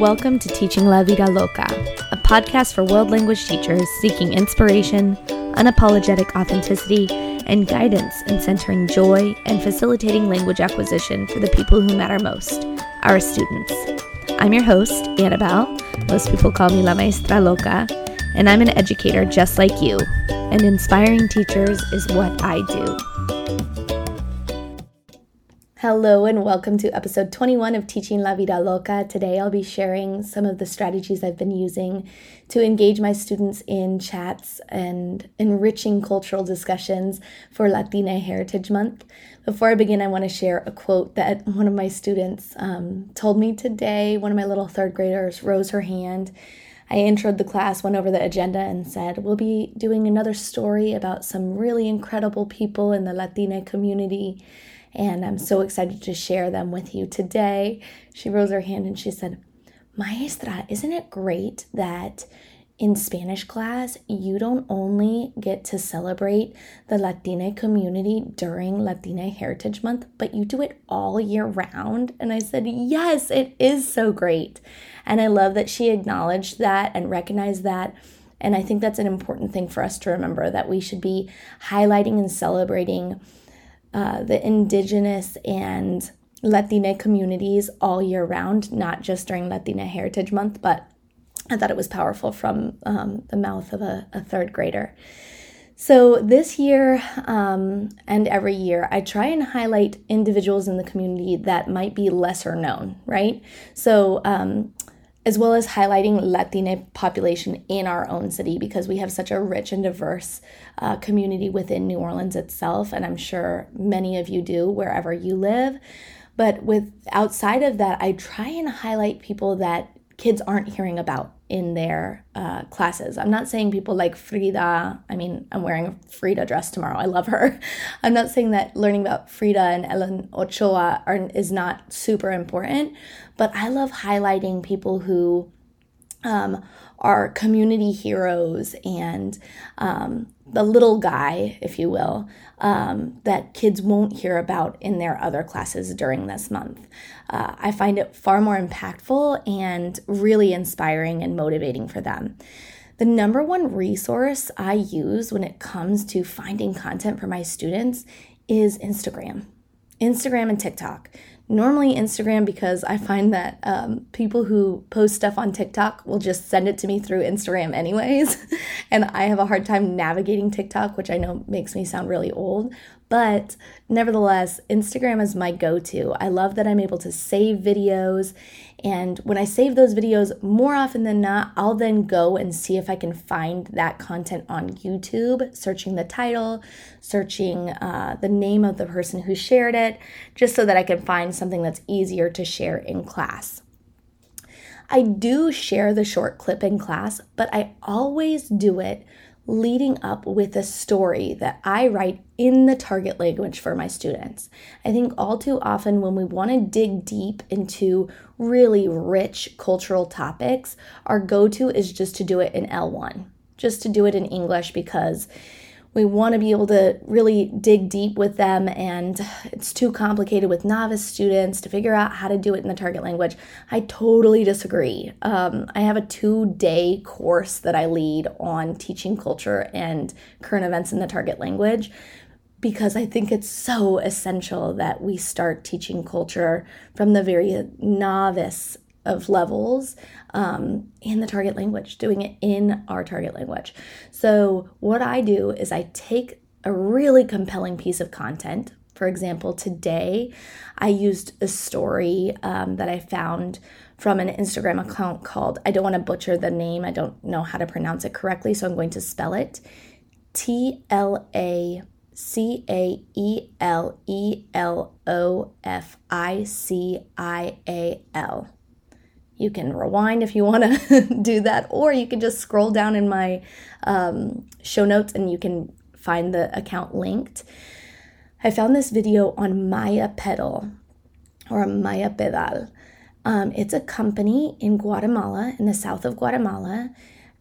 Welcome to Teaching La Vida Loca, a podcast for world language teachers seeking inspiration, unapologetic authenticity, and guidance in centering joy and facilitating language acquisition for the people who matter most, our students. I'm your host, Annabelle. Most people call me La Maestra Loca, and I'm an educator just like you. And inspiring teachers is what I do. Hello, and welcome to episode 21 of Teaching La Vida Loca. Today, I'll be sharing some of the strategies I've been using to engage my students in chats and enriching cultural discussions for Latina Heritage Month. Before I begin, I want to share a quote that one of my students um, told me today. One of my little third graders rose her hand. I introed the class, went over the agenda, and said, We'll be doing another story about some really incredible people in the Latina community and I'm so excited to share them with you today. She rose her hand and she said, Maestra, isn't it great that in Spanish class, you don't only get to celebrate the Latina community during Latina Heritage Month, but you do it all year round. And I said, Yes, it is so great. And I love that she acknowledged that and recognized that. And I think that's an important thing for us to remember that we should be highlighting and celebrating uh, the indigenous and Latina communities all year round, not just during Latina Heritage Month, but I thought it was powerful from um, the mouth of a, a, third grader. So, this year um, and every year, I try and highlight individuals in the community that might be lesser known, right? So, um, as well as highlighting Latina population in our own city because we have such a rich and diverse uh, community within New Orleans itself, and I'm sure many of you do wherever you live. But with outside of that, I try and highlight people that kids aren't hearing about in their uh, classes. I'm not saying people like Frida, I mean, I'm wearing a Frida dress tomorrow. I love her. I'm not saying that learning about Frida and Ellen Ochoa are, is not super important, but I love highlighting people who um, are community heroes and um, the little guy, if you will, um, that kids won't hear about in their other classes during this month. Uh, I find it far more impactful and really inspiring and motivating for them. The number one resource I use when it comes to finding content for my students is Instagram. Instagram and TikTok normally Instagram because I find that um, people who post stuff on TikTok will just send it to me through Instagram, anyways. and I have a hard time navigating TikTok, which I know makes me sound really old. But nevertheless, Instagram is my go to. I love that I'm able to save videos. And when I save those videos, more often than not, I'll then go and see if I can find that content on YouTube, searching the title, searching uh, the name of the person who shared it, just so that I can find something that's easier to share in class. I do share the short clip in class, but I always do it leading up with a story that I write in the target language for my students. I think all too often when we want to dig deep into really rich cultural topics, our go to is just to do it in L1, just to do it in English because we want to be able to really dig deep with them and it's too complicated with novice students to figure out how to do it in the target language. I totally disagree. Um, i have a two day course that i lead on teaching culture and current events in the target language because I think it's so essential that we start teaching culture from the very novice of levels um, in the target language, doing it in our target language. So, what I do is I take a really compelling piece of content. For example, today I used a story um, that I found from an Instagram account called, I don't want to butcher the name, I don't know how to pronounce it correctly, so I'm going to spell it T L A C A E L E L O F I C I A L. You can rewind if you want to do that, or you can just scroll down in my um, show notes and you can find the account linked. I found this video on Maya Pedal or Maya Pedal. Um, it's a company in Guatemala, in the south of Guatemala,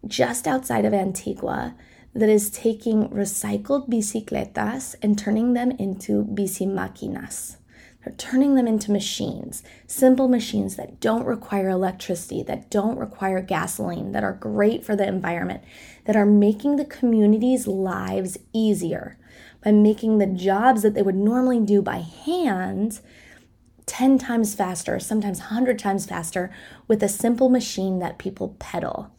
just outside of Antigua, that is taking recycled bicicletas and turning them into bicimáquinas. They're turning them into machines, simple machines that don't require electricity, that don't require gasoline, that are great for the environment, that are making the community's lives easier by making the jobs that they would normally do by hand 10 times faster, sometimes 100 times faster with a simple machine that people pedal.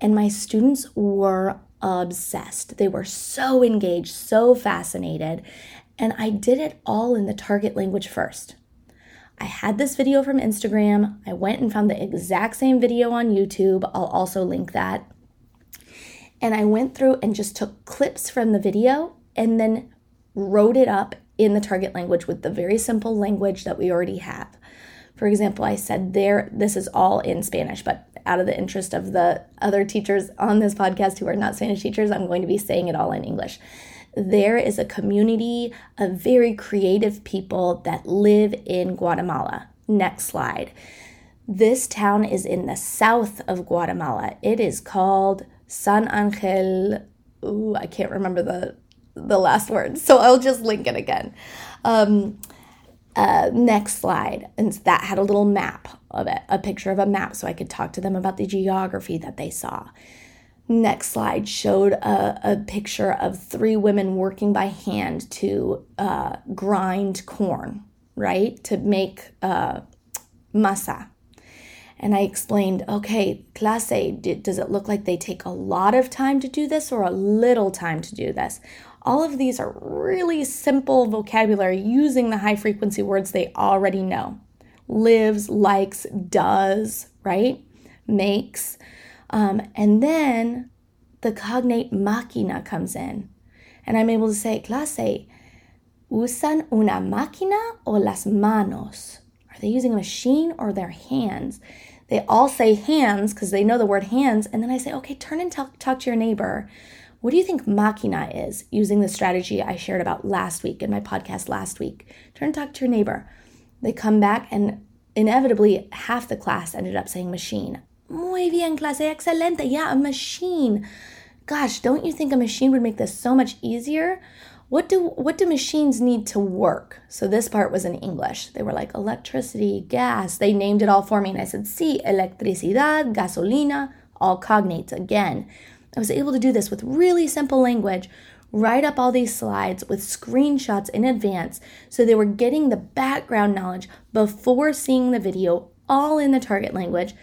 And my students were obsessed. They were so engaged, so fascinated. And I did it all in the target language first. I had this video from Instagram. I went and found the exact same video on YouTube. I'll also link that. And I went through and just took clips from the video and then wrote it up in the target language with the very simple language that we already have. For example, I said there, this is all in Spanish, but out of the interest of the other teachers on this podcast who are not Spanish teachers, I'm going to be saying it all in English. There is a community of very creative people that live in Guatemala. Next slide. This town is in the south of Guatemala. It is called San Angel. Ooh, I can't remember the the last word, so I'll just link it again. Um, uh, next slide, and that had a little map of it, a picture of a map, so I could talk to them about the geography that they saw. Next slide showed a, a picture of three women working by hand to uh, grind corn, right, to make uh, masa. And I explained, okay, clase, does it look like they take a lot of time to do this or a little time to do this? All of these are really simple vocabulary using the high frequency words they already know lives, likes, does, right? Makes. Um, and then the cognate máquina comes in. And I'm able to say, clase, usan una máquina o las manos? Are they using a machine or their hands? They all say hands because they know the word hands. And then I say, okay, turn and talk, talk to your neighbor. What do you think máquina is using the strategy I shared about last week in my podcast last week? Turn and talk to your neighbor. They come back and inevitably half the class ended up saying machine. Muy bien, clase, excelente. Yeah, a machine. Gosh, don't you think a machine would make this so much easier? What do what do machines need to work? So this part was in English. They were like electricity, gas. They named it all for me and I said, "Sí, electricidad, gasolina, all cognates again." I was able to do this with really simple language write up all these slides with screenshots in advance so they were getting the background knowledge before seeing the video, all in the target language.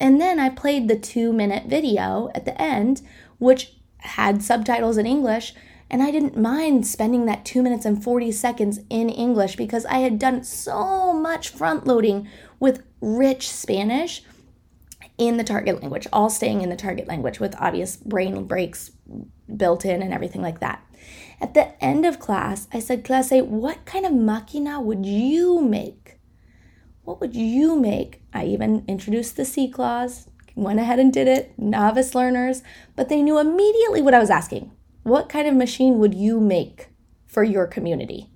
And then I played the two minute video at the end, which had subtitles in English. And I didn't mind spending that two minutes and 40 seconds in English because I had done so much front loading with rich Spanish in the target language, all staying in the target language with obvious brain breaks built in and everything like that. At the end of class, I said, Clase, what kind of máquina would you make? What would you make? I even introduced the si clause, went ahead and did it, novice learners, but they knew immediately what I was asking. What kind of machine would you make for your community?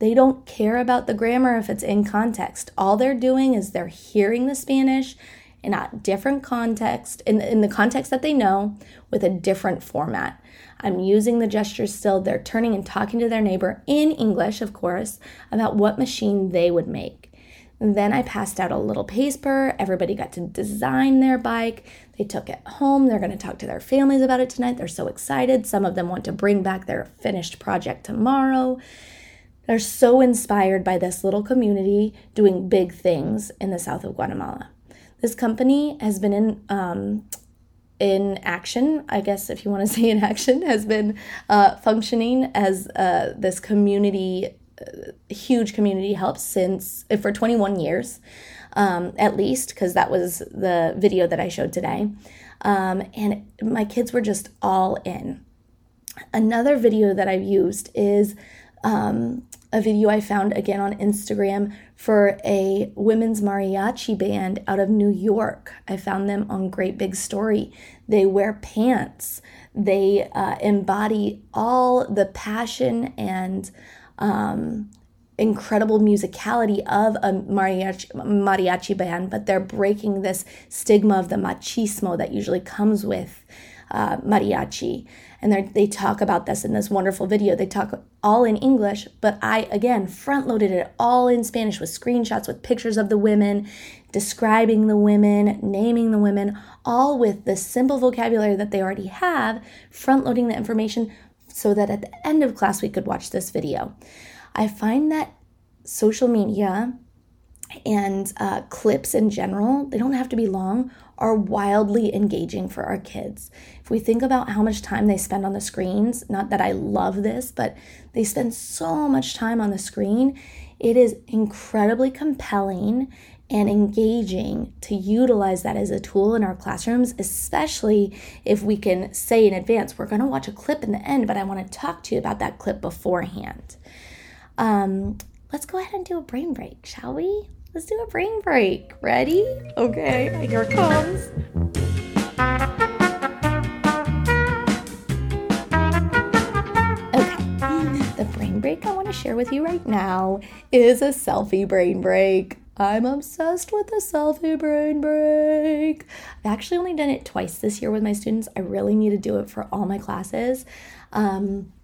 They don't care about the grammar if it's in context. All they're doing is they're hearing the Spanish in a different context, in, in the context that they know, with a different format. I'm using the gestures still. They're turning and talking to their neighbor in English, of course, about what machine they would make. Then I passed out a little paper. Everybody got to design their bike. They took it home. They're going to talk to their families about it tonight. They're so excited. Some of them want to bring back their finished project tomorrow. They're so inspired by this little community doing big things in the south of Guatemala. This company has been in um, in action, I guess if you want to say in action, has been uh, functioning as uh, this community, huge community help since uh, for 21 years, um, at least, because that was the video that I showed today. Um, and my kids were just all in. Another video that I've used is um, a video I found again on Instagram for a women's mariachi band out of New York. I found them on Great Big Story. They wear pants, they uh, embody all the passion and um, incredible musicality of a mariachi, mariachi band, but they're breaking this stigma of the machismo that usually comes with uh, mariachi. And they talk about this in this wonderful video. They talk all in English, but I, again, front loaded it all in Spanish with screenshots, with pictures of the women, describing the women, naming the women, all with the simple vocabulary that they already have, front loading the information so that at the end of class we could watch this video. I find that social media and uh, clips in general, they don't have to be long, are wildly engaging for our kids. If we think about how much time they spend on the screens, not that I love this, but they spend so much time on the screen, it is incredibly compelling and engaging to utilize that as a tool in our classrooms, especially if we can say in advance, we're going to watch a clip in the end, but I want to talk to you about that clip beforehand. Um, let's go ahead and do a brain break, shall we? Let's do a brain break. Ready? Okay, here it comes. Okay, the brain break I want to share with you right now is a selfie brain break. I'm obsessed with the selfie brain break. I've actually only done it twice this year with my students. I really need to do it for all my classes. Um,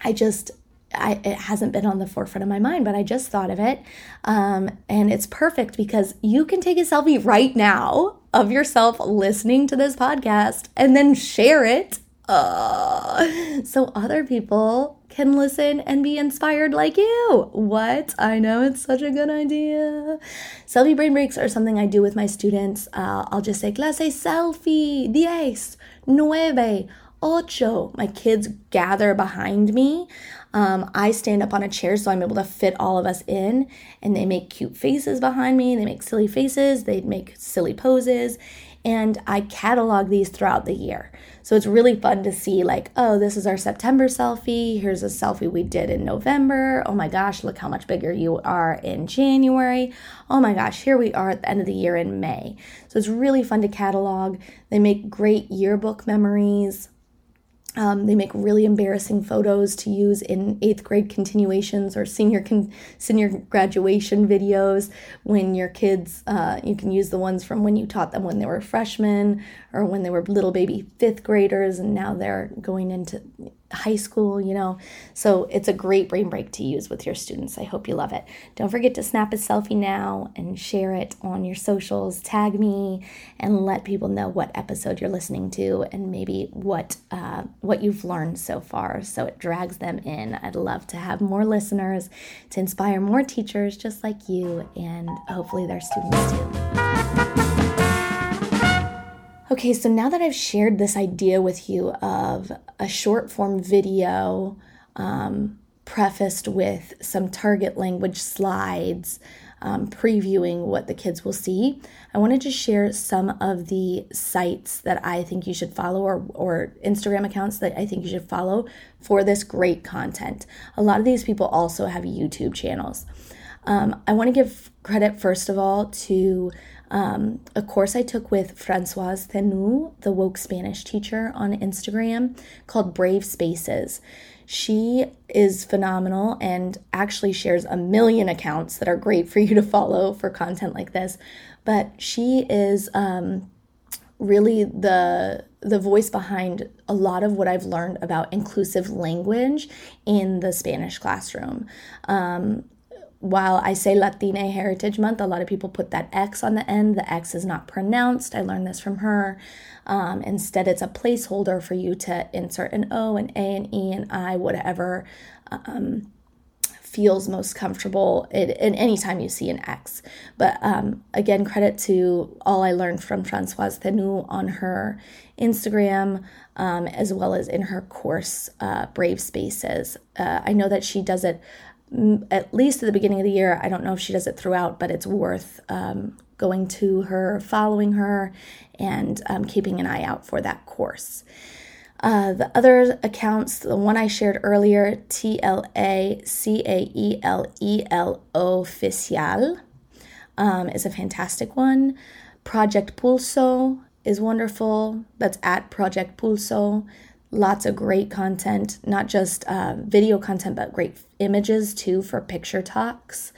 I just I, it hasn't been on the forefront of my mind, but I just thought of it. Um, and it's perfect because you can take a selfie right now of yourself listening to this podcast and then share it uh, so other people can listen and be inspired like you. What? I know it's such a good idea. Selfie brain breaks are something I do with my students. Uh, I'll just say, clase selfie, diez, nueve, ocho. My kids gather behind me. Um, I stand up on a chair so I'm able to fit all of us in, and they make cute faces behind me. They make silly faces, they make silly poses, and I catalog these throughout the year. So it's really fun to see, like, oh, this is our September selfie. Here's a selfie we did in November. Oh my gosh, look how much bigger you are in January. Oh my gosh, here we are at the end of the year in May. So it's really fun to catalog. They make great yearbook memories. Um, they make really embarrassing photos to use in eighth grade continuations or senior con- senior graduation videos. When your kids, uh, you can use the ones from when you taught them when they were freshmen or when they were little baby fifth graders, and now they're going into high school, you know. So it's a great brain break to use with your students. I hope you love it. Don't forget to snap a selfie now and share it on your socials. Tag me and let people know what episode you're listening to and maybe what uh, what you've learned so far. So it drags them in. I'd love to have more listeners to inspire more teachers just like you and hopefully their students too. Okay, so now that I've shared this idea with you of a short form video um, prefaced with some target language slides um, previewing what the kids will see, I wanted to share some of the sites that I think you should follow or, or Instagram accounts that I think you should follow for this great content. A lot of these people also have YouTube channels. Um, I want to give credit, first of all, to um, a course I took with Françoise Thenoux, the woke Spanish teacher on Instagram, called Brave Spaces. She is phenomenal and actually shares a million accounts that are great for you to follow for content like this. But she is um, really the the voice behind a lot of what I've learned about inclusive language in the Spanish classroom. Um, while I say Latina Heritage Month, a lot of people put that X on the end. The X is not pronounced. I learned this from her. Um, instead, it's a placeholder for you to insert an O, an A, an E, an I, whatever um, feels most comfortable at, at any time you see an X. But um, again, credit to all I learned from Françoise Thenoux on her Instagram, um, as well as in her course, uh, Brave Spaces. Uh, I know that she does it at least at the beginning of the year. I don't know if she does it throughout, but it's worth um, going to her, following her, and um, keeping an eye out for that course. Uh, the other accounts, the one I shared earlier, T L A C A E L E L Oficial, um, is a fantastic one. Project Pulso is wonderful. That's at Project Pulso lots of great content, not just uh, video content, but great images too for picture talks.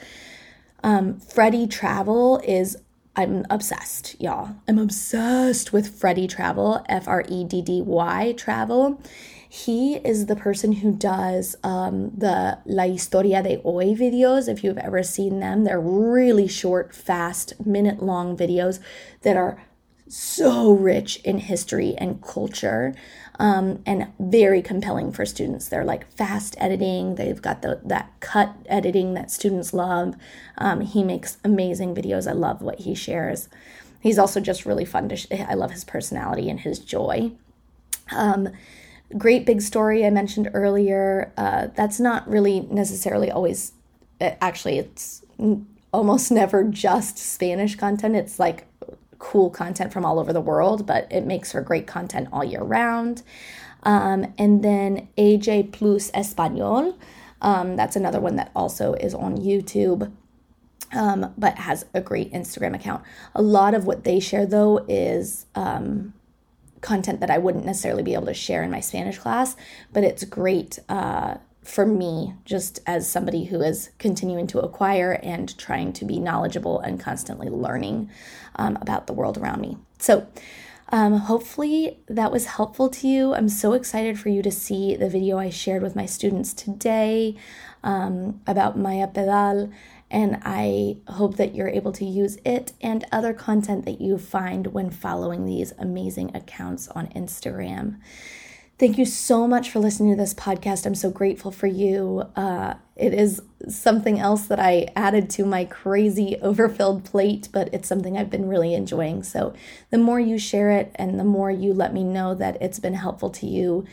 Um, Freddy Travel is I'm obsessed, y'all. I'm obsessed with Freddy Travel, F R E D D Y Travel. He is the person who does um, the La Historia de Hoy videos. If you've ever seen them, they're really short, fast, minute long videos that are so rich in history and culture um, and very compelling for students. They're like fast editing. They've got the that cut editing that students love. Um, he makes amazing videos. I love what he shares. He's also just really fun to. Sh- I love his personality and his joy. Um, great big story I mentioned earlier. Uh, that's not really necessarily always. Actually, it's almost never just Spanish content. It's like cool content from all over the world, but it makes for great content all year round. Um, and then AJ Plus Espanol. Um, that's another one that also is on YouTube. Um, but has a great Instagram account. A lot of what they share, though, is um, content that I wouldn't necessarily be able to share in my Spanish class, but it's great uh, for me, just as somebody who is continuing to acquire and trying to be knowledgeable and constantly learning um, about the world around me. So, um, hopefully, that was helpful to you. I'm so excited for you to see the video I shared with my students today um, about Maya Pedal, and I hope that you're able to use it and other content that you find when following these amazing accounts on Instagram. Thank you so much for listening to this podcast. I'm so grateful for you. Uh, it is something else that I added to my crazy overfilled plate, but it's something I've been really enjoying. So, the more you share it and the more you let me know that it's been helpful to you,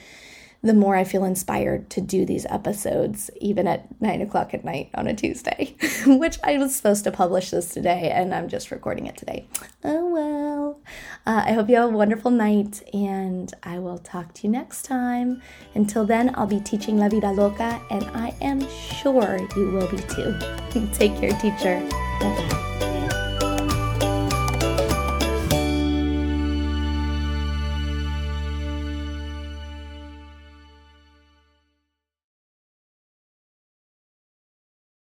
the more I feel inspired to do these episodes, even at nine o'clock at night on a Tuesday, which I was supposed to publish this today and I'm just recording it today. Oh well. Uh, I hope you have a wonderful night and I will talk to you next time. Until then, I'll be teaching La Vida Loca and I am sure you will be too. Take care, teacher. Bye bye.